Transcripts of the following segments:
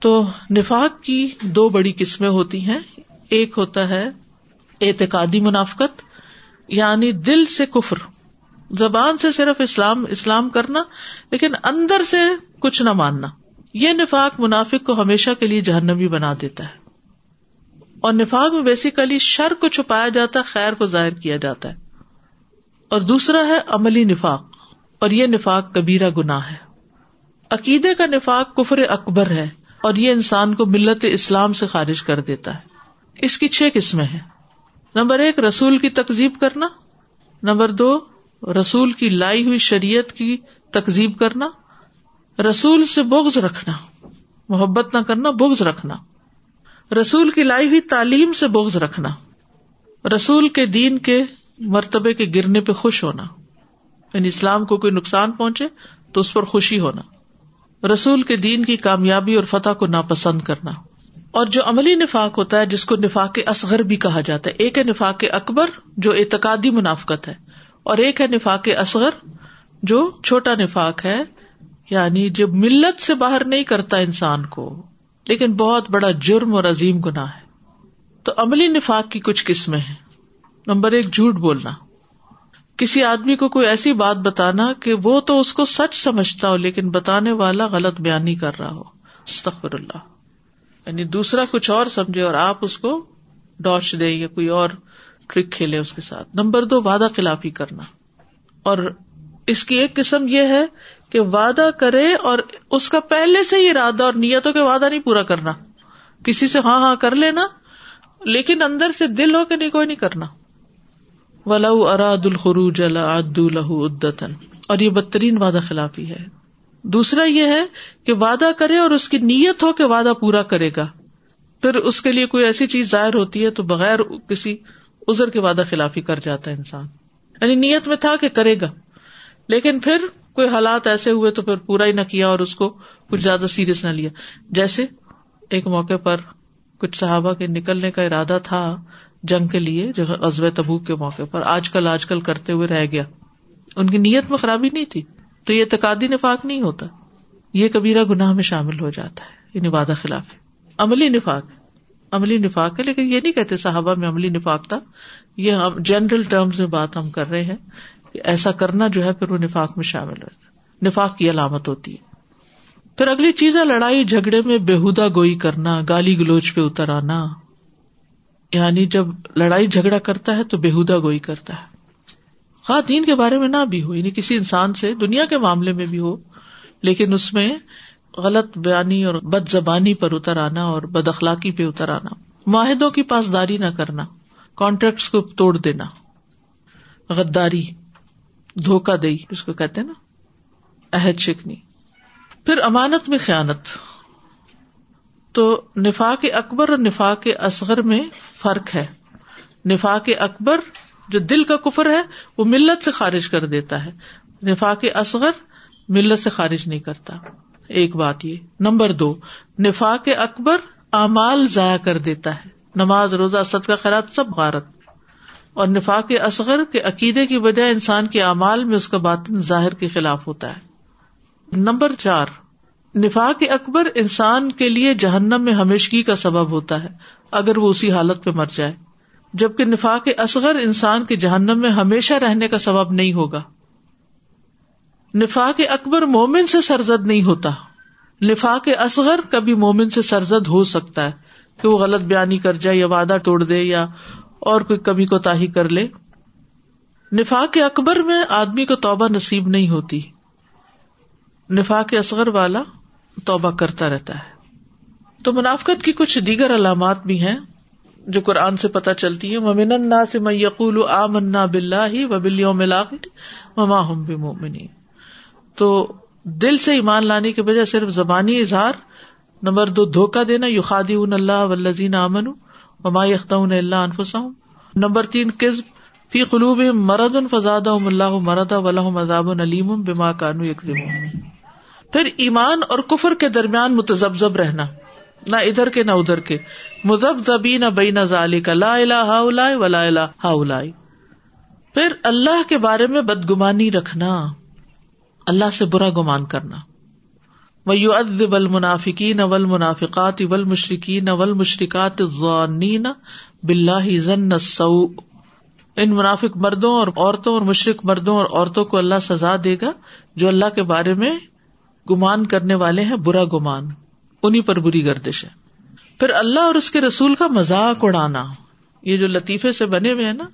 تو نفاق کی دو بڑی قسمیں ہوتی ہیں۔ ایک ہوتا ہے اعتقادی منافقت یعنی دل سے کفر۔ زبان سے صرف اسلام اسلام کرنا، لیکن اندر سے کچھ نہ ماننا۔ یہ نفاق منافق کو ہمیشہ کے لیے جہنمی بنا دیتا ہے۔ اور نفاق میں بیسیکلی شر کو چھپایا جاتا ہے، خیر کو ظاہر کیا جاتا ہے۔ اور دوسرا ہے عملی نفاق، اور یہ نفاق کبیرہ گناہ ہے۔ عقیدے کا نفاق کفر اکبر ہے۔ اور یہ انسان کو ملت اسلام سے خارج کر دیتا ہے۔ اس کی چھ قسمیں ہیں۔ نمبر ایک، رسول کی تکزیب کرنا۔ نمبر دو، رسول کی لائی ہوئی شریعت کی تکزیب کرنا۔ رسول سے بغض رکھنا۔ محبت نہ کرنا، بغض رکھنا۔ رسول کی لائی ہوئی تعلیم سے بغض رکھنا۔ رسول کے دین کے مرتبے کے گرنے پہ خوش ہونا۔ یعنی اسلام کو کوئی نقصان پہنچے تو اس پر خوشی ہونا۔ رسول کے دین کی کامیابی اور فتح کو ناپسند کرنا اور جو عملی نفاق ہوتا ہے، جس کو نفاق اصغر بھی کہا جاتا ہے۔ ایک ہے نفاق اکبر، جو اعتقادی منافقت ہے۔ اور ایک ہے نفاق اصغر، جو چھوٹا نفاق ہے۔ یعنی جو ملت سے باہر نہیں کرتا انسان کو، لیکن بہت بڑا جرم اور عظیم گنا ہے۔ تو عملی نفاق کی کچھ قسمیں ہیں۔ نمبر ایک، جھوٹ بولنا۔ کسی آدمی کو کوئی ایسی بات بتانا کہ وہ تو اس کو سچ سمجھتا ہو لیکن بتانے والا غلط بیان کر رہا ہو۔ استغفر اللہ۔ یعنی دوسرا کچھ اور سمجھے اور آپ اس کو ڈاچ دے یا کوئی اور ٹرک کھیلے اس کے ساتھ۔ نمبر دو، وعدہ خلافی کرنا۔ اور اس کی ایک قسم یہ ہے کہ وعدہ کرے اور اس کا پہلے سے ہی ارادہ اور نیتوں کے وعدہ نہیں پورا کرنا۔ کسی سے ہاں ہاں کر لینا، لیکن اندر سے دل ہو کے نہیں، کوئی نہیں کرنا۔ ولا اراد الخروج لہو ادتن اور یہ بدترین وعدہ خلافی ہے۔ دوسرا یہ ہے کہ وعدہ کرے اور اس کی نیت ہو کہ وعدہ پورا کرے گا۔ پھر اس کے لیے کوئی ایسی چیز ظاہر ہوتی ہے تو بغیر کسی ازر کے وعدہ خلافی کر جاتا ہے انسان۔ یعنی نیت میں تھا کہ کرے گا۔ لیکن پھر کوئی حالات ایسے ہوئے تو پھر پورا ہی نہ کیا اور اس کو کچھ زیادہ سیریس نہ لیا۔ جیسے ایک موقع پر کچھ صحابہ کے نکلنے کا ارادہ تھا جنگ کے لیے، جو ازب تبوک کے موقع پر آج کل آج کل کرتے ہوئے رہ گیا۔ ان کی نیت میں خرابی نہیں تھی۔ تو یہ اعتقادی نفاق نہیں ہوتا۔ یہ کبیرہ گناہ میں شامل ہو جاتا ہے۔ یہ نوادہ خلاف ہے۔ عملی نفاق۔ عملی نفاق ہے، لیکن یہ نہیں کہتے صحابہ میں عملی نفاق تھا۔ یہ ہم، جنرل ٹرمز میں بات ہم کر رہے ہیں کہ ایسا کرنا جو ہے، پھر وہ نفاق میں شامل ہو نفاق کی علامت ہوتی ہے۔ پھر اگلی چیز ہے، لڑائی جھگڑے میں بےحدا گوئی کرنا، گالی گلوچ پہ اتر آنا۔ یعنی جب لڑائی جھگڑا کرتا ہے تو بےحدا گوئی کرتا ہے۔ خواتین کے بارے میں نہ بھی ہو یعنی کسی انسان سے، دنیا کے معاملے میں بھی ہو، لیکن اس میں غلط بیانی اور بد زبانی پر اتر آنا اور بد اخلاقی پہ اتر آنا۔ معاہدوں کی پاسداری نہ کرنا کانٹریکٹس کو توڑ دینا، غداری، دھوکہ دئی اس کو کہتے نا، عہد شکنی۔ پھر امانت میں خیانت۔ تو نفاق اکبر اور نفاق اصغر میں فرق ہے۔ نفاق اکبر جو دل کا کفر ہے، وہ ملت سے خارج کر دیتا ہے۔ نفاق اصغر ملت سے خارج نہیں کرتا۔ ایک بات یہ۔ نمبر دو، نفاق اکبر اعمال ضائع کر دیتا ہے۔ نماز، روزہ سد کا خیرات سب غارت۔ اور نفاق اصغر کے عقیدے کی وجہ انسان کے اعمال میں اس کا بات ظاہر کے خلاف ہوتا ہے۔ نمبر چار نفاق اکبر انسان کے لیے جہنم میں ہمیشگی کا سبب ہوتا ہے، اگر وہ اسی حالت پہ مر جائے۔ جبکہ نفاق اصغر انسان کے جہنم میں ہمیشہ رہنے کا سبب نہیں ہوگا۔ نفاق اکبر مومن سے سرزد نہیں ہوتا۔ نفاق اصغر کبھی مومن سے سرزد ہو سکتا ہے کہ وہ غلط بیانی کر جائے یا وعدہ توڑ دے یا اور کوئی کبھی کو تاہی کر لے۔ نفاق اکبر میں آدمی کو توبہ نصیب نہیں ہوتی۔ نفاق اصغر والا توبہ کرتا رہتا ہے۔ تو منافقت کی کچھ دیگر علامات بھی ہیں جو قرآن سے پتہ چلتی ہے ممن النا سے میں یقول آ منا بلّہ و بلیوں میں مما ہم بھی مومنی تو دل سے ایمان لانے کی وجہ صرف زبانی اظہار، نمبر دو دھوکا دینا یو خادی اللہ ولزین امن وما یختا اللہ انفسا نمبر تین کزب فی قلوب مرد فزاد اللہ مرد ولہم عذاب علیم بما کانو یکذبون۔ پھر ایمان اور کفر کے درمیان متزبزب رہنا، نہ ادھر کے نہ ادھر کے۔ مزب زبی نہ بئی نہ کا لا الہ ہا ولا الہ ہا پھر اللہ کے بارے میں بدگمانی رکھنا، اللہ سے برا گمان کرنا۔ ویو ادب المنافقین اول منافقات اول مشرقین اول مشرقات بلّہ ضن سو ان منافق مردوں اور عورتوں اور مشرق مردوں اور عورتوں کو اللہ سزا دے گا، جو اللہ کے بارے میں گمان کرنے والے ہیں، برا گمان انہیں پر بری گردش ہے۔ پھر اللہ اور اس کے رسول کا مذاق اڑانا، یہ جو لطیفے سے بنے ہوئے ہیں نا،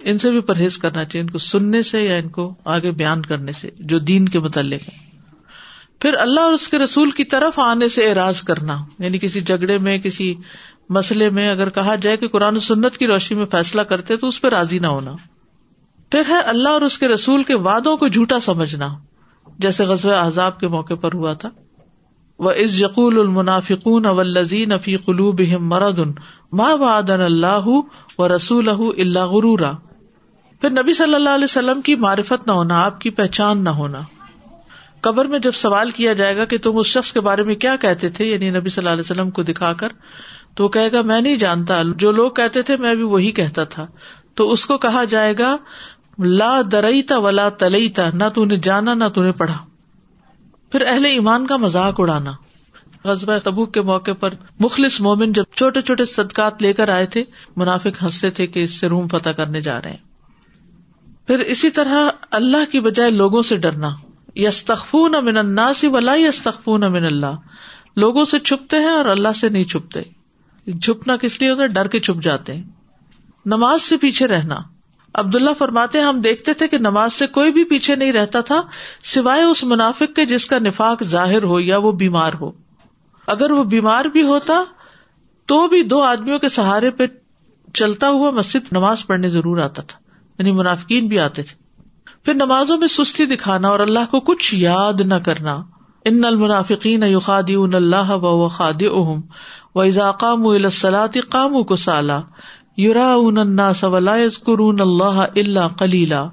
ان سے بھی پرہیز کرنا چاہیے، ان کو سننے سے یا ان کو آگے بیان کرنے سے، جو دین کے متعلق ہے۔ پھر اللہ اور اس کے رسول کی طرف آنے سے اعراض کرنا یعنی کسی جھگڑے میں، کسی مسئلے میں اگر کہا جائے کہ قرآن سنت کی روشنی میں فیصلہ کرتے تو اس پہ راضی نہ ہونا۔ پھر ہے اللہ اور اس کے رسول کے وادوں کو جھوٹا سمجھنا۔ جیسے غزب احزاب کے موقع پر ہوا تھا۔ وہ از یقول المنافقون اولزین افی قلوب مردن ماں وادن اللہ و رسول اللہ غرورا۔ پھر نبی صلی اللہ علیہ وسلم کی معرفت نہ ہونا، آپ کی پہچان نہ ہونا۔ قبر میں جب سوال کیا جائے گا کہ تم اس شخص کے بارے میں کیا کہتے تھے یعنی نبی صلی اللہ علیہ وسلم کو دکھا کر، تو وہ کہے گا، میں نہیں جانتا۔ جو لوگ کہتے تھے، میں بھی وہی کہتا تھا۔ تو اس کو کہا جائے گا لا درئیتا ولا تلئیتا نہ تو نے جانا، نہ تو نے پڑھا۔ پھر اہل ایمان کا مذاق اڑانا۔ غزبۂ تبوک کے موقع پر مخلص مومن جب چھوٹے چھوٹے صدقات لے کر آئے تھے، منافق ہنستے تھے کہ اس سے روم فتح کرنے جا رہے ہیں۔ پھر اسی طرح اللہ کی بجائے لوگوں سے ڈرنا۔ یستخفون من الناس ولا یستخفون من اللہ۔ لوگوں سے چھپتے ہیں اور اللہ سے نہیں چھپتے۔ چھپنا کس لیے ہوتا ہے؟ ڈر کے چھپ جاتے ہیں۔ نماز سے پیچھے رہنا۔ عبد اللہ فرماتے ہم دیکھتے تھے کہ نماز سے کوئی بھی پیچھے نہیں رہتا تھا، سوائے اس منافق کے جس کا نفاق ظاہر ہو یا وہ بیمار ہو۔ اگر وہ بیمار بھی ہوتا تو بھی دو آدمیوں کے سہارے پہ چلتا ہوا مسجد نماز پڑھنے ضرور آتا تھا یعنی منافقین بھی آتے تھے۔ پھر نمازوں میں سستی دکھانا اور اللہ کو کچھ یاد نہ کرنا۔ ان المنافقین یخادعون اللہ و خاد اہم و اضاقام السلاط قام کو سالا یورا ولا یذکرون اللہ اللہ کلیلا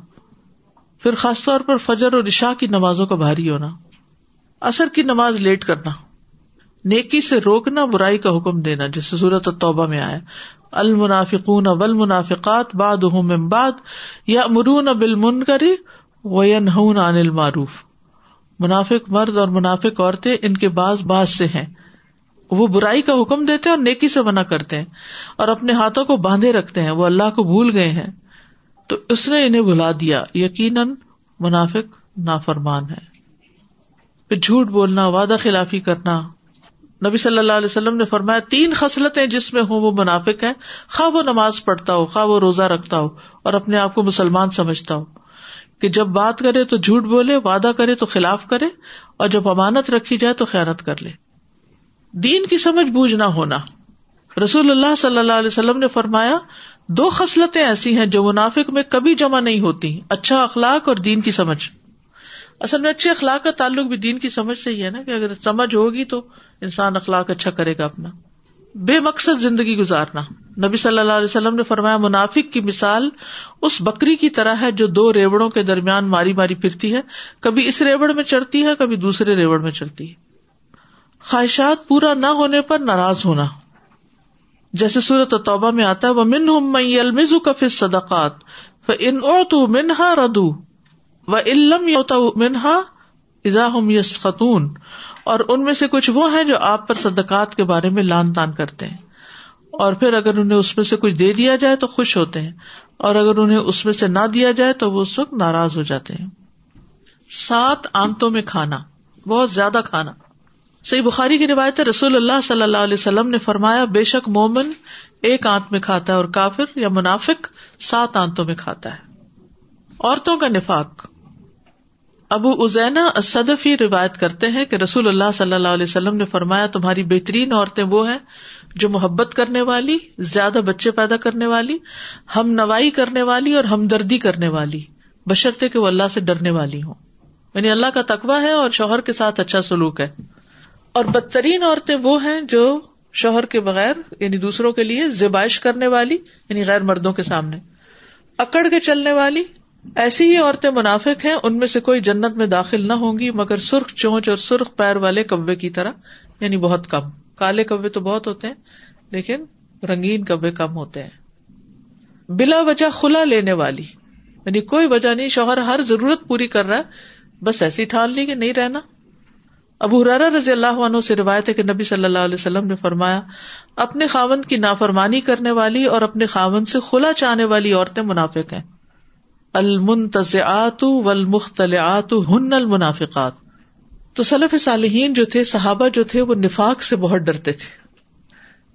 پھر خاص طور پر فجر اور عشاء کی نمازوں کا بھاری ہونا۔ اثر کی نماز لیٹ کرنا۔ نیکی سے روکنا برائی کا حکم دینا جیسے صورت توبہ میں آیا۔ المنافقون ول منافقات باد باد یا مرون بل من کری و عن المعروف۔ منافق مرد اور منافق عورتیں ان کے بعض بعض سے ہیں۔ وہ برائی کا حکم دیتے ہیں اور نیکی سے منع کرتے ہیں اور اپنے ہاتھوں کو باندھے رکھتے ہیں وہ اللہ کو بھول گئے ہیں تو اس نے انہیں بھلا دیا یقیناً منافق نافرمان ہے۔ پھر جھوٹ بولنا، وعدہ خلافی کرنا۔ نبی صلی اللہ علیہ وسلم نے فرمایا، تین خصلتیں جس میں ہوں وہ منافق ہے خواہ وہ نماز پڑھتا ہو، خواہ وہ روزہ رکھتا ہو اور اپنے آپ کو مسلمان سمجھتا ہو کہ جب بات کرے تو جھوٹ بولے، وعدہ کرے تو خلاف کرے اور جب امانت رکھی جائے تو خیرت کر لے۔ دین کی سمجھ بوجھ نہ ہونا۔ رسول اللہ صلی اللہ علیہ وسلم نے فرمایا، دو خصلتیں ایسی ہیں جو منافق میں کبھی جمع نہیں ہوتی اچھا اخلاق اور دین کی سمجھ۔ اصل میں اچھے اخلاق کا تعلق بھی دین کی سمجھ سے ہی ہے نا، کہ اگر سمجھ ہوگی تو انسان اخلاق اچھا کرے گا اپنا۔ بے مقصد زندگی گزارنا۔ نبی صلی اللہ علیہ وسلم نے فرمایا، منافق کی مثال اس بکری کی طرح ہے جو دو ریوڑوں کے درمیان ماری ماری پھرتی ہے۔ کبھی اس ریوڑ میں چڑھتی ہے، کبھی دوسرے ریوڑ میں چڑھتی ہے۔ خواہشات پورا نہ ہونے پر ناراض ہونا۔ جیسے صورت توبہ میں آتا ہے وہ من المز کا صدقات ان او تو منہا ردو و علم منہا ازا ہم یس خاتون اور ان میں سے کچھ وہ ہیں جو آپ پر صدقات کے بارے میں لان تان کرتے ہیں۔ اور پھر اگر انہیں اس میں سے کچھ دے دیا جائے تو خوش ہوتے ہیں۔ اور اگر انہیں اس میں سے نہ دیا جائے تو وہ اس وقت ناراض ہو جاتے ہیں۔ سات آنتوں میں کھانا، بہت زیادہ کھانا۔ صحیح بخاری کی روایت رسول اللہ صلی اللہ علیہ وسلم نے فرمایا، بے شک مومن ایک آنت میں کھاتا ہے اور کافر یا منافق سات آنتوں میں کھاتا ہے۔ عورتوں کا نفاق۔ ابو ازینا صدفی روایت کرتے ہیں کہ رسول اللہ صلی اللہ علیہ وسلم نے فرمایا، تمہاری بہترین عورتیں وہ ہیں جو محبت کرنے والی، زیادہ بچے پیدا کرنے والی، ہم نوائی کرنے والی اور ہمدردی کرنے والی۔ بشرطے کہ وہ اللہ سے ڈرنے والی ہوں۔ یعنی اللہ کا تقوی ہے اور شوہر کے ساتھ اچھا سلوک ہے۔ اور بدترین عورتیں وہ ہیں جو شوہر کے بغیر یعنی دوسروں کے لیے زبائش کرنے والی یعنی غیر مردوں کے سامنے، اکڑ کے چلنے والی، ایسی ہی عورتیں منافق ہیں، ان میں سے کوئی جنت میں داخل نہ ہوں گی، مگر سرخ چونچ اور سرخ پیر والے کبے کی طرح یعنی بہت کم۔ کالے کبے تو بہت ہوتے ہیں، لیکن رنگین کبے کم ہوتے ہیں۔ بلا وجہ کھلا لینے والی یعنی کوئی وجہ نہیں، شوہر ہر ضرورت پوری کر رہا ہے، بس ایسی ٹھان لی کہ نہیں رہنا۔ ابو حرارا رضی اللہ عنہ سے روایت ہے کہ نبی صلی اللہ علیہ وسلم نے فرمایا، اپنے خاون کی نافرمانی کرنے والی اور اپنے خاون سے خلا چاہنے والی عورتیں منافق ہیں۔ المنتزعات والمختلعات ہن المنافقات۔ تو سلف صالحین جو تھے، صحابہ جو تھے، وہ نفاق سے بہت ڈرتے تھے۔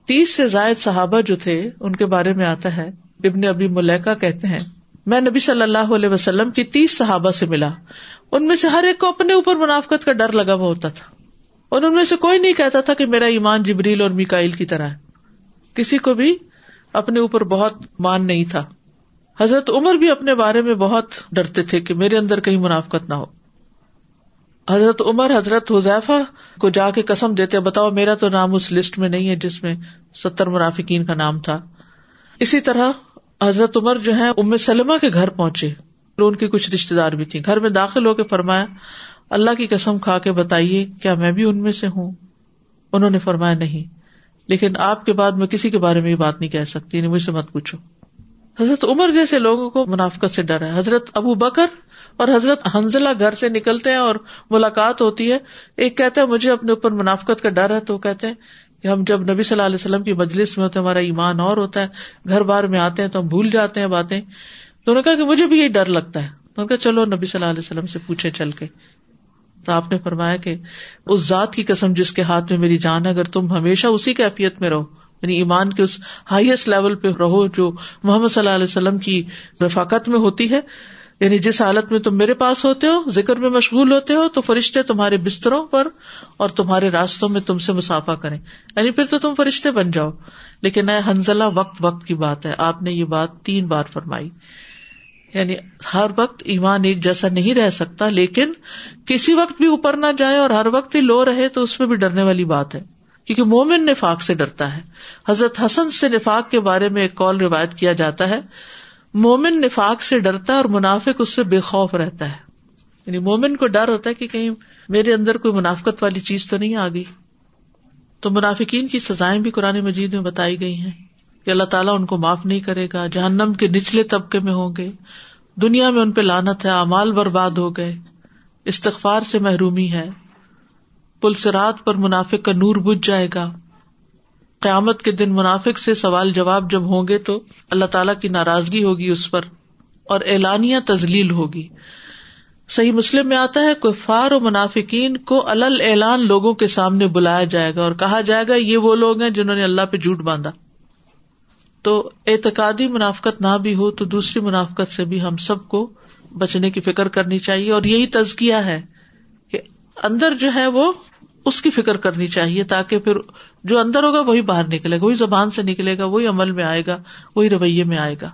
تیس سے زائد صحابہ جو تھے، ان کے بارے میں آتا ہے، ابن ابی ملیکا کہتے ہیں، میں نبی صلی اللہ علیہ وسلم کی تیس صحابہ سے ملا۔ ان میں سے ہر ایک کو اپنے اوپر منافقت کا ڈر لگا ہوا ہوتا تھا۔ اور ان میں سے کوئی نہیں کہتا تھا کہ میرا ایمان جبریل اور میکائل کی طرح ہے۔ کسی کو بھی اپنے اوپر بہت مان نہیں تھا۔ حضرت عمر بھی اپنے بارے میں بہت ڈرتے تھے کہ میرے اندر کہیں منافقت نہ ہو۔ حضرت عمر، حضرت حذیفہ کو جا کے قسم دیتے، بتاؤ میرا تو نام اس لسٹ میں نہیں ہے جس میں ستر منافقین کا نام تھا۔ اسی طرح حضرت عمر جو ہے ام سلمہ کے گھر پہنچے۔ ان کی کچھ رشتے دار بھی تھی گھر میں داخل ہو کے فرمایا، اللہ کی قسم کھا کے بتائیے کیا میں بھی ان میں سے ہوں؟ انہوں نے فرمایا، نہیں۔ لیکن آپ کے بعد میں کسی کے بارے میں یہ بات نہیں کہہ سکتی یعنی مجھ سے مت پوچھو۔ حضرت عمر جیسے لوگوں کو منافقت سے ڈر ہے۔ حضرت ابو بکر اور حضرت حنزلہ گھر سے نکلتے ہیں اور ملاقات ہوتی ہے۔ ایک کہتا ہے، مجھے اپنے اوپر منافقت کا ڈر ہے۔ تو کہتے ہیں کہ ہم جب نبی صلی اللہ علیہ وسلم کی مجلس میں ہوتے ہیں، ہمارا ایمان اور ہوتا ہے۔ گھر بار میں آتے ہیں تو ہم بھول جاتے ہیں باتیں۔ تو انہوں نے کہا کہ مجھے بھی یہی ڈر لگتا ہے۔ تو کہا چلو نبی صلی اللہ علیہ وسلم سے پوچھے چل کے۔ تو آپ نے فرمایا کہ اس ذات کی قسم جس کے ہاتھ میں میری جان ہے، اگر تم ہمیشہ اسی کیفیت میں رہو یعنی ایمان کے اس ہائیسٹ لیول پہ رہو جو محمد صلی اللہ علیہ وسلم کی رفاقت میں ہوتی ہے یعنی جس حالت میں تم میرے پاس ہوتے ہو، ذکر میں مشغول ہوتے ہو، تو فرشتے تمہارے بستروں پر اور تمہارے راستوں میں تم سے مسافہ کریں۔ یعنی پھر تو تم فرشتے بن جاؤ۔ لیکن اے حنزلہ، وقت وقت کی بات ہے۔ آپ نے یہ بات تین بار فرمائی۔ یعنی ہر وقت ایمان ایک جیسا نہیں رہ سکتا، لیکن کسی وقت بھی اوپر نہ جائے اور ہر وقت ہی لو رہے تو اس میں بھی ڈرنے والی بات ہے۔ کیونکہ مومن نفاق سے ڈرتا ہے۔ حضرت حسن سے نفاق کے بارے میں ایک کال روایت کیا جاتا ہے۔ مومن نفاق سے ڈرتا ہے اور منافق اس سے بے خوف رہتا ہے۔ یعنی مومن کو ڈر ہوتا ہے کہ کہیں میرے اندر کوئی منافقت والی چیز تو نہیں آ گئی۔ تو منافقین کی سزائیں بھی قرآن مجید میں بتائی گئی ہیں کہ اللہ تعالیٰ ان کو معاف نہیں کرے گا، جہنم کے نچلے طبقے میں ہوں گے۔ دنیا میں ان پہ لانت ہے امال برباد ہو گئے، استغفار سے محرومی ہے۔ پلسرات پر منافق کا نور بج جائے گا۔ قیامت کے دن منافق سے سوال جواب جب ہوں گے تو اللہ تعالیٰ کی ناراضگی ہوگی اس پر اور اعلانیہ تزلیل ہوگی۔ صحیح مسلم میں آتا ہے کوئی فار و منافقین کو الل اعلان لوگوں کے سامنے بلایا جائے گا اور کہا جائے گا، یہ وہ لوگ ہیں جنہوں نے اللہ پہ جھوٹ باندھا۔ تو اعتقادی منافقت نہ بھی ہو تو دوسری منافقت سے بھی ہم سب کو بچنے کی فکر کرنی چاہیے اور یہی تزکیا ہے کہ اندر جو ہے وہ اس کی فکر کرنی چاہیے تاکہ پھر جو اندر ہوگا وہی باہر نکلے گا، وہی زبان سے نکلے گا، وہی عمل میں آئے گا، وہی رویے میں آئے گا۔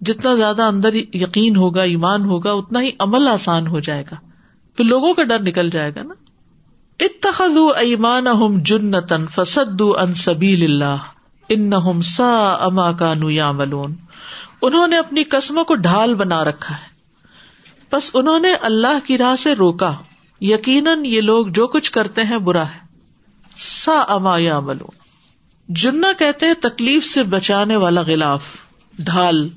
جتنا زیادہ اندر یقین ہوگا، ایمان ہوگا، اتنا ہی عمل آسان ہو جائے گا۔ پھر لوگوں کا ڈر نکل جائے گا نا۔ اتخذ ایمان جنتن فسد ان سبیل اللہ۔ ان سا اما کا نو یا ملون انہوں نے اپنی قسموں کو ڈھال بنا رکھا ہے۔ بس انہوں نے اللہ کی راہ سے روکا۔ یقیناً یہ لوگ جو کچھ کرتے ہیں برا ہے۔ سا اما یا ملون جنا کہتے ہیں تکلیف سے بچانے والا غلاف۔ ڈھال۔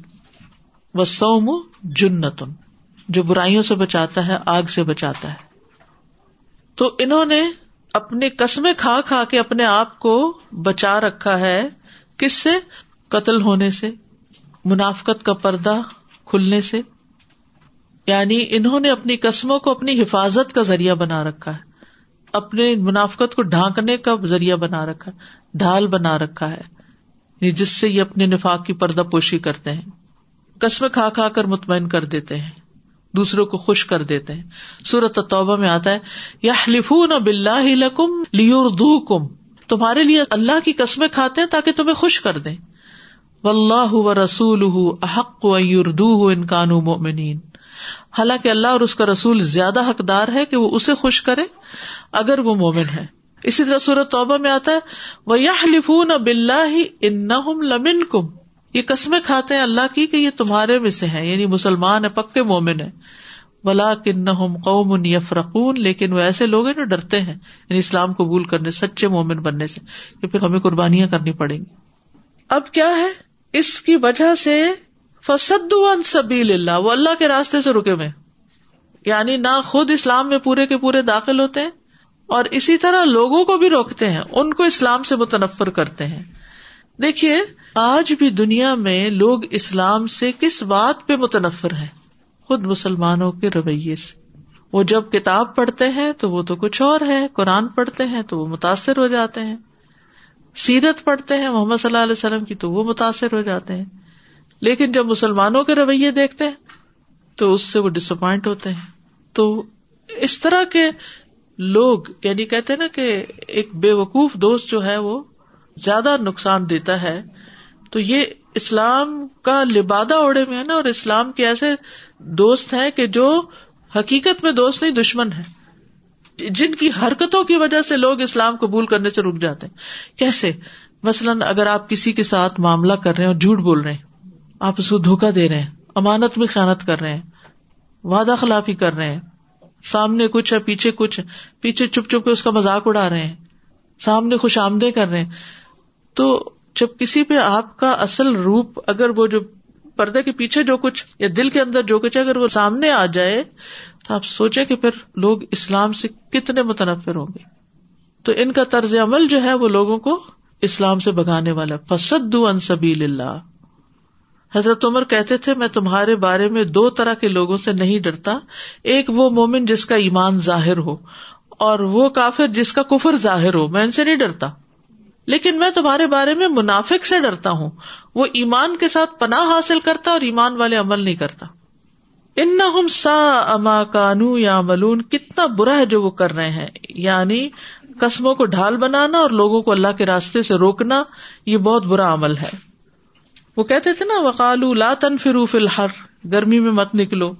و سوم جنتن۔ جو برائیوں سے بچاتا ہے، آگ سے بچاتا ہے۔ تو انہوں نے اپنی قسمیں کھا کھا کے اپنے آپ کو بچا رکھا ہے۔ کس سے؟ قتل ہونے سے، منافقت کا پردہ کھلنے سے۔ یعنی انہوں نے اپنی قسموں کو اپنی حفاظت کا ذریعہ بنا رکھا ہے۔ اپنے منافقت کو ڈھانکنے کا ذریعہ بنا رکھا ہے، ڈھال بنا رکھا ہے۔ یعنی جس سے یہ اپنے نفاق کی پردہ پوشی کرتے ہیں۔ قسم کھا کھا کر مطمئن کر دیتے ہیں، دوسروں کو خوش کر دیتے ہیں۔ سورت توبہ میں آتا ہے یا نہ بلّہ لکم لیور کم تمہارے لیے اللہ کی قسمیں کھاتے ہیں تاکہ تمہیں خوش کر دیں۔ و اللہ و رسول احق و اردو انکان مومنین حالانکہ اللہ اور اس کا رسول زیادہ حقدار ہے کہ وہ اسے خوش کرے اگر وہ مومن ہے۔ اسی طرح صورت توبہ میں آتا ہے وہ یا لفون اب اللہ ان لمن کم یہ قسمیں کھاتے ہیں اللہ کی کہ یہ تمہارے میں سے ہیں یعنی مسلمان ہے پکے مومن ہے بلا کن قوم یفرقون لیکن وہ ایسے لوگ ہیں جو ڈرتے ہیں یعنی اسلام قبول کرنے، سچے مومن بننے سے، کہ پھر ہمیں قربانیاں کرنی پڑیں گی۔ اب کیا ہے؟ اس کی وجہ سے فسد سبیل اللہ وہ اللہ کے راستے سے رکے ہوئے یعنی نہ خود اسلام میں پورے کے پورے داخل ہوتے ہیں، اور اسی طرح لوگوں کو بھی روکتے ہیں، ان کو اسلام سے متنفر کرتے ہیں۔ دیکھیے، آج بھی دنیا میں لوگ اسلام سے کس بات پہ متنفر ہیں؟ خود مسلمانوں کے رویے سے۔ وہ جب کتاب پڑھتے ہیں تو وہ تو کچھ اور ہے، قرآن پڑھتے ہیں تو وہ متاثر ہو جاتے ہیں۔ سیرت پڑھتے ہیں محمد صلی اللہ علیہ وسلم کی تو وہ متاثر ہو جاتے ہیں۔ لیکن جب مسلمانوں کے رویے دیکھتے ہیں تو اس سے وہ ڈس اپوائنٹ ہوتے ہیں۔ تو اس طرح کے لوگ یعنی کہتے نا کہ ایک بے وقوف دوست جو ہے وہ زیادہ نقصان دیتا ہے۔ تو یہ اسلام کا لبادہ اوڑے میں ہے نا، اور اسلام کے ایسے دوست ہیں کہ جو حقیقت میں دوست نہیں، دشمن ہے جن کی حرکتوں کی وجہ سے لوگ اسلام قبول کرنے سے رک جاتے ہیں۔ کیسے؟ مثلاً اگر آپ کسی کے ساتھ معاملہ کر رہے ہیں اور جھوٹ بول رہے ہیں، آپ اس کو دھوکا دے رہے ہیں، امانت میں خیانت کر رہے ہیں، وعدہ خلافی کر رہے ہیں، سامنے کچھ ہے، پیچھے کچھ ہے، پیچھے چپ چپ کے اس کا مذاق اڑا رہے ہیں، سامنے خوش آمدے کر رہے ہیں، تو جب کسی پہ آپ کا اصل روپ اگر وہ جو پردے کے پیچھے جو کچھ یا دل کے اندر جو کچھ اگر وہ سامنے آ جائے، تو آپ سوچے کہ پھر لوگ اسلام سے کتنے متنفر ہوں گے۔ تو ان کا طرز عمل جو ہے، وہ لوگوں کو اسلام سے بگانے والا۔ فسد انصبیل اللہ حضرت عمر کہتے تھے، میں تمہارے بارے میں دو طرح کے لوگوں سے نہیں ڈرتا۔ ایک وہ مومن جس کا ایمان ظاہر ہو اور وہ کافر جس کا کفر ظاہر ہو۔ میں ان سے نہیں ڈرتا۔ لیکن میں تمہارے بارے میں منافق سے ڈرتا ہوں۔ وہ ایمان کے ساتھ پناہ حاصل کرتا اور ایمان والے عمل نہیں کرتا۔ ان سا اما کانو یا ملون کتنا برا ہے جو وہ کر رہے ہیں۔ یعنی قسموں کو ڈھال بنانا اور لوگوں کو اللہ کے راستے سے روکنا، یہ بہت برا عمل ہے۔ وہ کہتے تھے نا، وقالو لا تنفرو فی الحر، گرمی میں مت نکلو۔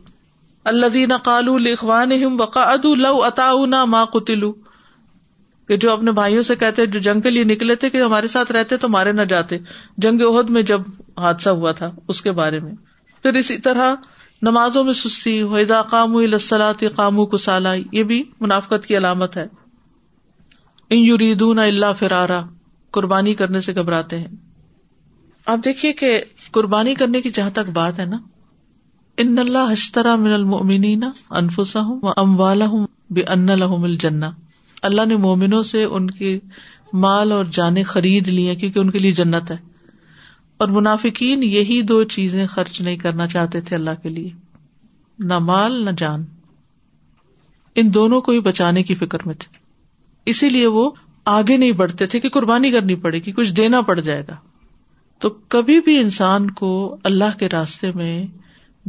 اللہ دینا کالو لکھوان وقا ادو لو اتا ماں قتلو کہ جو اپنے بھائیوں سے کہتے جو جنگ کے لیے نکلے تھے کہ ہمارے ساتھ رہتے تو مارے نہ جاتے۔ جنگ عہد میں جب حادثہ ہوا تھا، اس کے بارے میں۔ پھر اسی طرح نمازوں میں سستی ویزا قام السلاط قامو کو یہ بھی منافقت کی علامت ہے۔ ان یریدون اللہ فرارا۔ قربانی کرنے سے گھبراتے ہیں۔ آپ دیکھیے کہ قربانی کرنے کی جہاں تک بات ہے نا ان اللہ حشترا من المؤمنین انفسهم واموالهم بان لهم الجنہ۔ اللہ نے مومنوں سے ان کی مال اور جانے خرید لی ہیں کیونکہ ان کے لیے جنت ہے۔ اور منافقین یہی دو چیزیں خرچ نہیں کرنا چاہتے تھے اللہ کے لیے۔ نہ مال، نہ جان۔ ان دونوں کو ہی بچانے کی فکر میں تھے۔ اسی لیے وہ آگے نہیں بڑھتے تھے کہ قربانی کرنی پڑے گی، کچھ دینا پڑ جائے گا۔ تو کبھی بھی انسان کو اللہ کے راستے میں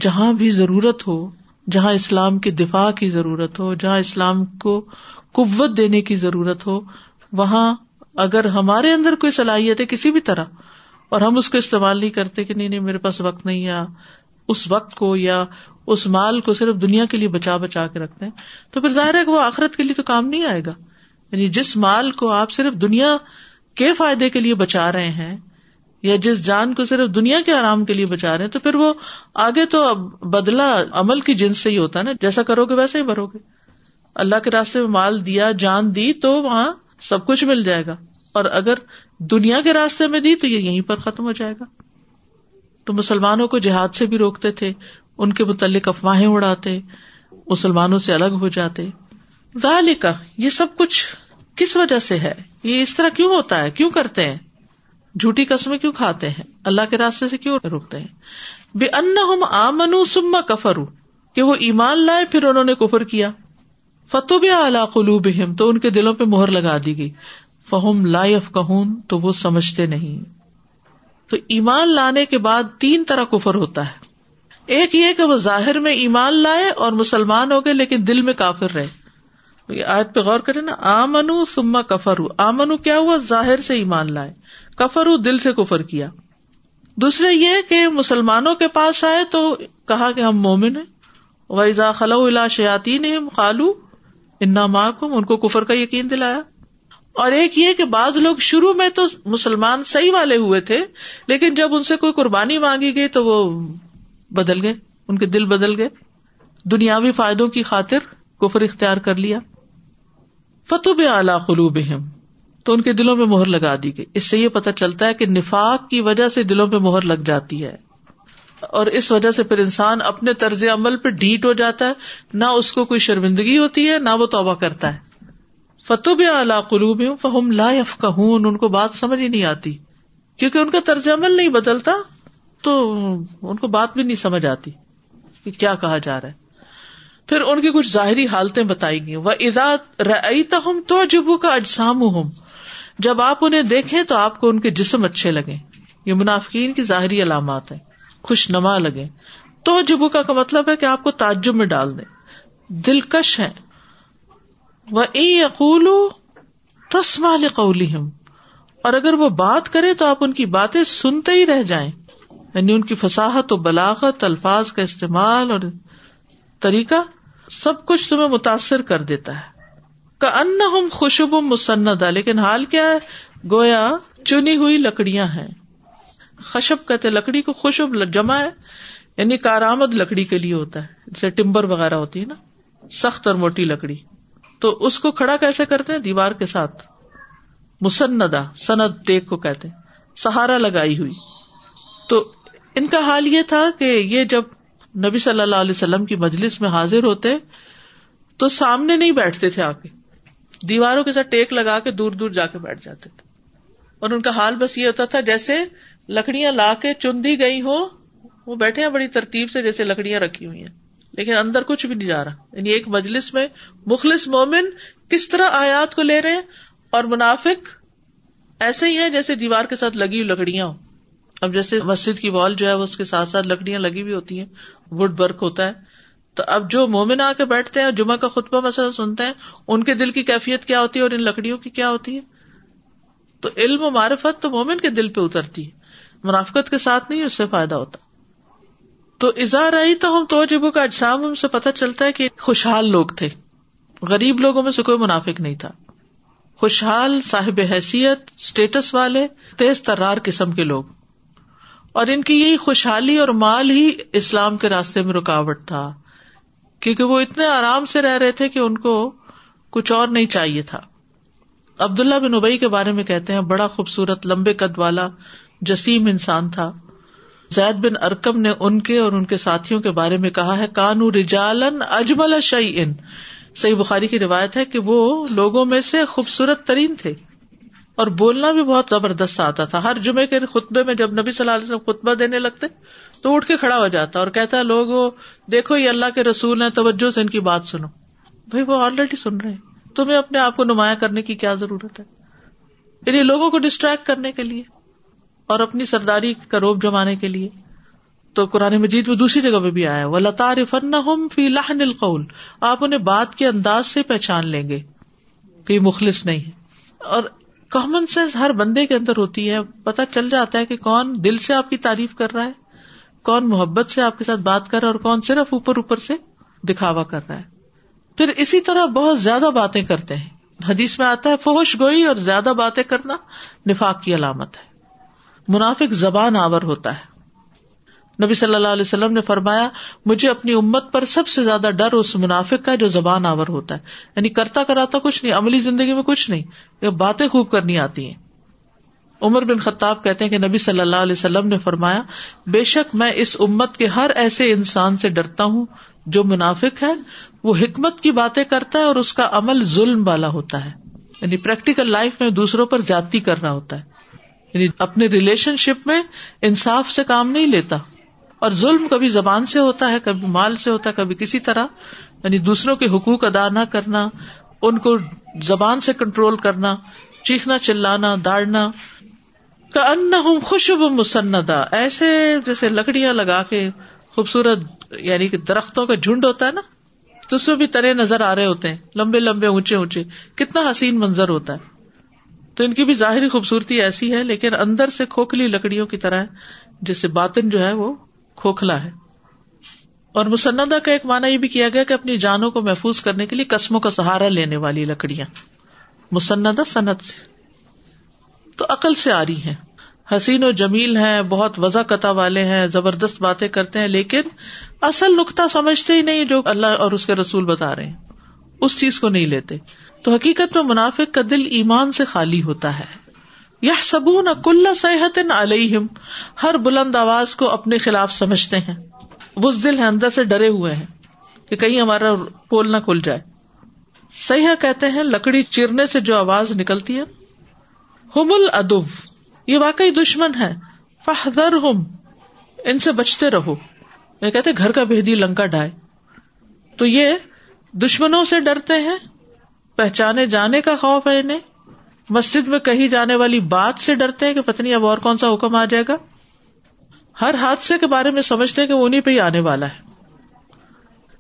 جہاں بھی ضرورت ہو، جہاں اسلام کی دفاع کی ضرورت ہو، جہاں اسلام کو قوت دینے کی ضرورت ہو، وہاں اگر ہمارے اندر کوئی صلاحیت ہے کسی بھی طرح، اور ہم اس کو استعمال نہیں کرتے کہ نہیں نہیں، میرے پاس وقت نہیں، یا اس وقت کو، یا اس مال کو صرف دنیا کے لیے بچا بچا کے رکھتے ہیں، تو پھر ظاہر ہے کہ وہ آخرت کے لیے تو کام نہیں آئے گا۔ یعنی جس مال کو آپ صرف دنیا کے فائدے کے لیے بچا رہے ہیں، یا جس جان کو صرف دنیا کے آرام کے لیے بچا رہے ہیں، تو پھر وہ آگے تو بدلا عمل کی جنس سے ہی ہوتا ہے نا، جیسا کرو گے ویسے ہی بھرو گے۔ اللہ کے راستے میں مال دیا، جان دی، تو وہاں سب کچھ مل جائے گا۔ اور اگر دنیا کے راستے میں دی، تو یہ یہیں پر ختم ہو جائے گا۔ تو مسلمانوں کو جہاد سے بھی روکتے تھے، ان کے متعلق افواہیں اڑاتے، مسلمانوں سے الگ ہو جاتے۔ کا یہ سب کچھ کس وجہ سے ہے؟ یہ اس طرح کیوں ہوتا ہے؟ کیوں کرتے ہیں؟ جھوٹی قسمیں کیوں کھاتے ہیں؟ اللہ کے راستے سے کیوں روکتے ہیں؟ بے ان آمنو سما کفرو کہ وہ ایمان لائے، پھر انہوں نے کفر کیا۔ فتوب اعلی قلوب تو ان کے دلوں پہ مہر لگا دی گئی۔ فہم لائف کہون تو وہ سمجھتے نہیں۔ تو ایمان لانے کے بعد تین طرح کفر ہوتا ہے۔ ایک یہ کہ وہ ظاہر میں ایمان لائے اور مسلمان ہو گئے، لیکن دل میں کافر رہے۔ آج پہ غور کرے نا، آمنو سما کفر آمنو کیا ہوا؟ ظاہر سے ایمان لائے۔ کفر دل سے کفر کیا۔ دوسرے یہ کہ مسلمانوں کے پاس آئے تو کہا کہ ہم مومن ہیں۔ ویزا خلو الا شیاتی نے خالو انا محکم ان کو کفر کا یقین دلایا۔ اور ایک یہ کہ بعض لوگ شروع میں تو مسلمان صحیح والے ہوئے تھے، لیکن جب ان سے کوئی قربانی مانگی گئی تو وہ بدل گئے، ان کے دل بدل گئے۔ دنیاوی فائدوں کی خاطر کفر اختیار کر لیا۔ فتح اعلی خلوب تو ان کے دلوں میں مہر لگا دی گئی۔ اس سے یہ پتا چلتا ہے کہ نفاق کی وجہ سے دلوں پہ مہر لگ جاتی ہے۔ اور اس وجہ سے پھر انسان اپنے طرز عمل پہ ڈھیٹ ہو جاتا ہے، نہ اس کو کوئی شرمندگی ہوتی ہے، نہ وہ توبہ کرتا ہے۔ فتوب اعلی قلوب فہم لا یفقہون ان کو بات سمجھ ہی نہیں آتی۔ کیونکہ ان کا طرز عمل نہیں بدلتا، تو ان کو بات بھی نہیں سمجھ آتی کہ کیا کہا جا رہا ہے۔ پھر ان کی کچھ ظاہری حالتیں بتائی گئی وہ اداد رم تو جبو کا اجسام ہوں جب آپ انہیں دیکھیں تو آپ کو ان کے جسم اچھے لگے یہ منافقین کی ظاہری علامات ہیں۔ خوش نما لگے۔ تو جبو کا مطلب ہے کہ آپ کو تعجب میں ڈال دیں۔ دلکش ہے وہ اقول تسمال قولی ہم اور اگر وہ بات کرے تو آپ ان کی باتیں سنتے ہی رہ جائیں۔ یعنی ان کی فساحت و بلاغت، الفاظ کا استعمال اور طریقہ سب کچھ تمہیں متاثر کر دیتا ہے۔ کا ان خوشب مسند لیکن حال کیا ہے؟ گویا چنی ہوئی لکڑیاں ہیں۔ خشب کہتے لکڑی کو خوشب جمع ہے یعنی کارآمد لکڑی کے لیے ہوتا ہے، جیسے ٹمبر وغیرہ ہوتی ہے نا، سخت اور موٹی لکڑی۔ تو اس کو کھڑا کیسے کرتے ہیں؟ دیوار کے ساتھ۔ مسندا سند ٹیک کو کہتے سہارا لگائی ہوئی۔ تو ان کا حال یہ تھا کہ یہ جب نبی صلی اللہ علیہ وسلم کی مجلس میں حاضر ہوتے، تو سامنے نہیں بیٹھتے تھے آ کے دیواروں کے ساتھ ٹیک لگا کے دور دور جا کے بیٹھ جاتے تھے۔ اور ان کا حال بس یہ ہوتا تھا جیسے لکڑیاں لا کے چن دی گئی ہو، وہ بیٹھے ہیں بڑی ترتیب سے جیسے لکڑیاں رکھی ہوئی ہیں۔ لیکن اندر کچھ بھی نہیں جا رہا۔ یعنی ایک مجلس میں مخلص مومن کس طرح آیات کو لے رہے ہیں؟ اور منافق ایسے ہی ہے جیسے دیوار کے ساتھ لگی ہوئی لکڑیاں ہو اب جیسے مسجد کی وال جو ہے، اس کے ساتھ ساتھ لکڑیاں لگی ہوئی ہوتی ہیں۔ وڈ ورک ہوتا ہے۔ تو اب جو مومن آ کے بیٹھتے ہیں جمعہ کا خطبہ مسئلہ سنتے ہیں، ان کے دل کی کیفیت کیا ہوتی ہے اور ان لکڑیوں کی کیا ہوتی ہے؟ تو علم و معرفت تو مومن کے دل پہ اترتی ہے۔ منافقت کے ساتھ نہیں، اس سے فائدہ ہوتا۔ تو اظہار آئی تو ہم تو کا اجسام ہم سے پتہ چلتا ہے کہ خوشحال لوگ تھے۔ غریب لوگوں میں سے کوئی منافق نہیں تھا۔ خوشحال صاحب حیثیت اسٹیٹس والے، تیز ترار قسم کے لوگ۔ اور ان کی یہی خوشحالی اور مال ہی اسلام کے راستے میں رکاوٹ تھا۔ کیونکہ وہ اتنے آرام سے رہ رہے تھے کہ ان کو کچھ اور نہیں چاہیے تھا۔ عبداللہ بن ابئی کے بارے میں کہتے ہیں، بڑا خوبصورت، لمبے قد والا جسیم انسان تھا۔ زید بن ارکم نے ان کے اور ان کے ساتھیوں کے بارے میں کہا ہے، کانو رجالن اجمل شعی ان صحیح بخاری کی روایت ہے کہ وہ لوگوں میں سے خوبصورت ترین تھے۔ اور بولنا بھی بہت زبردست آتا تھا۔ ہر جمعے کے خطبے میں جب نبی صلی اللہ علیہ وسلم خطبہ دینے لگتے تو اٹھ کے کھڑا ہو جاتا اور کہتا ہے لوگ دیکھو یہ اللہ کے رسول ہیں، توجہ سے ان کی بات سنو۔ بھائی، وہ آلریڈی سن رہے تمہیں اپنے آپ کو نمایاں کرنے کی کیا ضرورت ہے؟ یعنی لوگوں کو ڈسٹریکٹ کرنے کے لیے۔ اور اپنی سرداری کا روب جمانے کے لیے۔ تو قرآن مجید میں دوسری جگہ پہ بھی آیا وہ لطار فن فی لاہن القول۔ آپ انہیں بات کے انداز سے پہچان لیں گے۔ فی مخلص نہیں۔ اور کامن سینس ہر بندے کے اندر ہوتی ہے۔ پتا چل جاتا ہے کہ کون دل سے آپ کی تعریف کر رہا ہے، کون محبت سے آپ کے ساتھ بات کر رہا ہے اور کون صرف اوپر اوپر سے دکھاوا کر رہا ہے۔ پھر اسی طرح بہت زیادہ باتیں کرتے ہیں۔ حدیث میں آتا ہے فوش گوئی اور زیادہ باتیں کرنا نفاق کی علامت ہے۔ منافق زبان آور ہوتا ہے۔ نبی صلی اللہ علیہ وسلم نے فرمایا، مجھے اپنی امت پر سب سے زیادہ ڈر اس منافق کا جو زبان آور ہوتا ہے۔ یعنی کرتا کراتا کچھ نہیں، عملی زندگی میں کچھ نہیں، یہ باتیں خوب کرنی آتی ہیں۔ عمر بن خطاب کہتے ہیں کہ نبی صلی اللہ علیہ وسلم نے فرمایا، بے شک میں اس امت کے ہر ایسے انسان سے ڈرتا ہوں جو منافق ہے، وہ حکمت کی باتیں کرتا ہے اور اس کا عمل ظلم والا ہوتا ہے۔ یعنی پریکٹیکل لائف میں دوسروں پر جاتی کرنا ہوتا ہے۔ یعنی اپنے ریلیشن شپ میں انصاف سے کام نہیں لیتا اور ظلم کبھی زبان سے ہوتا ہے، کبھی مال سے ہوتا ہے، کبھی کسی طرح یعنی دوسروں کے حقوق ادا نہ کرنا، ان کو زبان سے کنٹرول کرنا، چیخنا، چلانا دوڑنا کا ان ہوں خوشب مسندا ایسے جیسے لکڑیاں لگا کے خوبصورت یعنی کہ درختوں کا جھنڈ ہوتا ہے نا، تو اس میں بھی ترے نظر آ رہے ہوتے ہیں، لمبے لمبے، اونچے اونچے۔ کتنا حسین منظر ہوتا ہے۔ تو ان کی بھی ظاہری خوبصورتی ایسی ہے، لیکن اندر سے کھوکھلی لکڑیوں کی طرح جس سے باطن جو ہے وہ کھوکھلا ہے۔ اور مسندا کا ایک مانا یہ بھی کیا گیا کہ اپنی جانوں کو محفوظ کرنے کے لیے قسموں کا سہارا لینے والی لکڑیاں۔ مسندا صنعت سے۔ تو عقل سے آ رہی ہیں۔ حسین و جمیل ہیں، بہت وضا قطع والے ہیں، زبردست باتیں کرتے ہیں، لیکن اصل نقطہ سمجھتے ہی نہیں جو اللہ اور اس کے رسول بتا رہے ہیں۔ اس چیز کو نہیں لیتے۔ تو حقیقت میں منافق کا دل ایمان سے خالی ہوتا ہے۔ یہ سبون کل صحت علیہم، ہر بلند آواز کو اپنے خلاف سمجھتے ہیں۔ دل ہے اندر سے ڈرے ہوئے ہیں کہ کہیں ہمارا پول نہ کھل جائے۔ سیاح کہتے ہیں، لکڑی چرنے سے جو آواز نکلتی ہے، ہم الدب یہ واقعی دشمن ہے۔ فہدر ہم ان سے بچتے رہو۔ یہ کہتے گھر کا بہدی لنکا ڈھائے۔ تو یہ دشمنوں سے ڈرتے ہیں پہچانے جانے کا خوف ہے انہیں؟ مسجد میں کہی جانے والی بات سے ڈرتے ہیں کہ پتنی اب اور کون سا حکم آ جائے گا؟ ہر حادثے کے بارے میں سمجھتے ہیں کہ وہ انہیں پہ ہی آنے والا ہے۔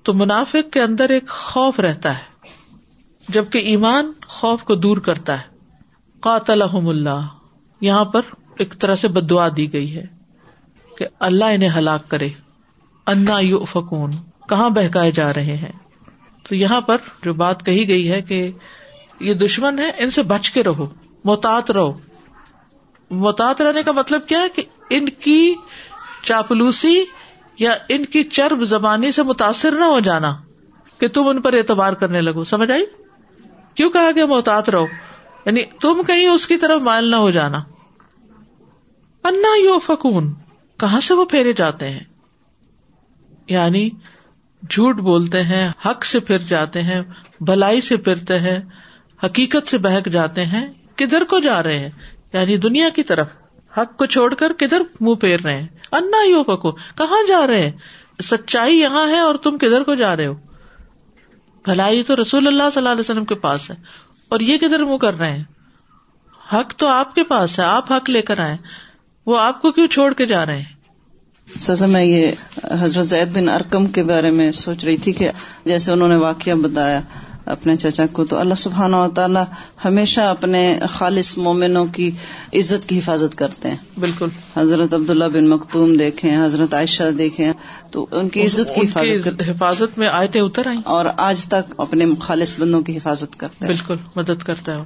تو منافق کے اندر ایک خوف رہتا ہے، جبکہ ایمان خوف کو دور کرتا ہے۔ قاتل اللہ، یہاں پر ایک طرح سے بدعا دی گئی ہے کہ اللہ انہیں ہلاک کرے۔ انا یو فکون کہاں بہکائے جا رہے ہیں؟ تو یہاں پر جو بات کہی گئی ہے کہ یہ دشمن ہے، ان سے بچ کے رہو، محتاط رہو۔ محتاط رہنے کا مطلب کیا ہے کہ ان کی چاپلوسی یا ان کی چرب زبانی سے متاثر نہ ہو جانا کہ تم ان پر اعتبار کرنے لگو، سمجھ آئی؟ کیوں کہا گیا محتاط رہو؟ یعنی تم کہیں اس کی طرف مائل نہ ہو جانا۔ انا یو فکون کہاں سے وہ پھیرے جاتے ہیں؟ یعنی جھوٹ بولتے ہیں، حق سے پھر جاتے ہیں بلائی سے پھرتے ہیں، حقیقت سے بہک جاتے ہیں، کدھر کو جا رہے ہیں؟ یعنی دنیا کی طرف۔ حق کو چھوڑ کر کدھر منہ پھیر رہے ہیں؟ انا یو پکو کہاں جا رہے ہیں؟ سچائی یہاں ہے اور تم کدھر کو جا رہے ہو؟ بھلائی تو رسول اللہ صلی اللہ علیہ وسلم کے پاس ہے۔ اور یہ کدھر منہ کر رہے ہیں؟ حق تو آپ کے پاس ہے، آپ حق لے کر آئے وہ آپ کو کیوں چھوڑ کے جا رہے ہیں؟ سزا میں یہ حضرت زید بن ارکم کے بارے میں سوچ رہی تھی کہ جیسے انہوں نے واقعہ بتایا اپنے چچا کو تو اللہ سبحانہ و تعالیٰ ہمیشہ اپنے خالص مومنوں کی عزت کی حفاظت کرتے ہیں۔ بالکل۔ حضرت عبداللہ بن مختوم دیکھیں حضرت عائشہ دیکھیں تو ان کی عزت کی حفاظت حفاظت میں آئے اتر آئی اور آج تک اپنے خالص بندوں کی حفاظت کرتے ہیں۔ بالکل مدد کرتا ہے۔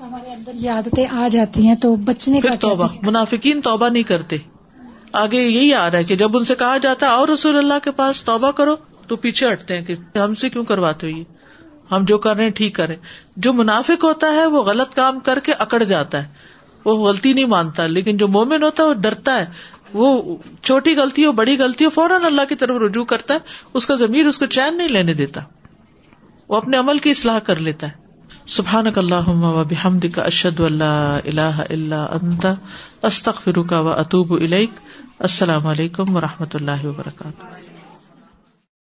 ہمارے اندر یہ عادتیں آ جاتی ہیں تو بچنے کا توبہ منافقین توبہ نہیں کرتے۔ آگے یہی آ رہا ہے کہ جب ان سے کہا جاتا ہے اور رسول اللہ کے پاس توبہ کرو، تو پیچھے ہٹتے ہیں کہ ہم سے کیوں کرواتے ہو یہ؟ ہم جو کر رہے ہیں ٹھیک کریں۔ جو منافق ہوتا ہے، وہ غلط کام کر کے اکڑ جاتا ہے۔ وہ غلطی نہیں مانتا، لیکن جو مومن ہوتا ہے، وہ ڈرتا ہے۔ وہ چھوٹی غلطی ہو، بڑی غلطی ہو، فوراً اللہ کی طرف رجوع کرتا ہے۔ اس کا ضمیر اس کو چین نہیں لینے دیتا۔ وہ اپنے عمل کی اصلاح کر لیتا ہے۔ سبحان اللہ و بحمد کا اشد اللہ اللہ اللہ انتا استخ فروقہ و اطوب السلام علیکم و رحمۃ اللہ وبرکاتہ۔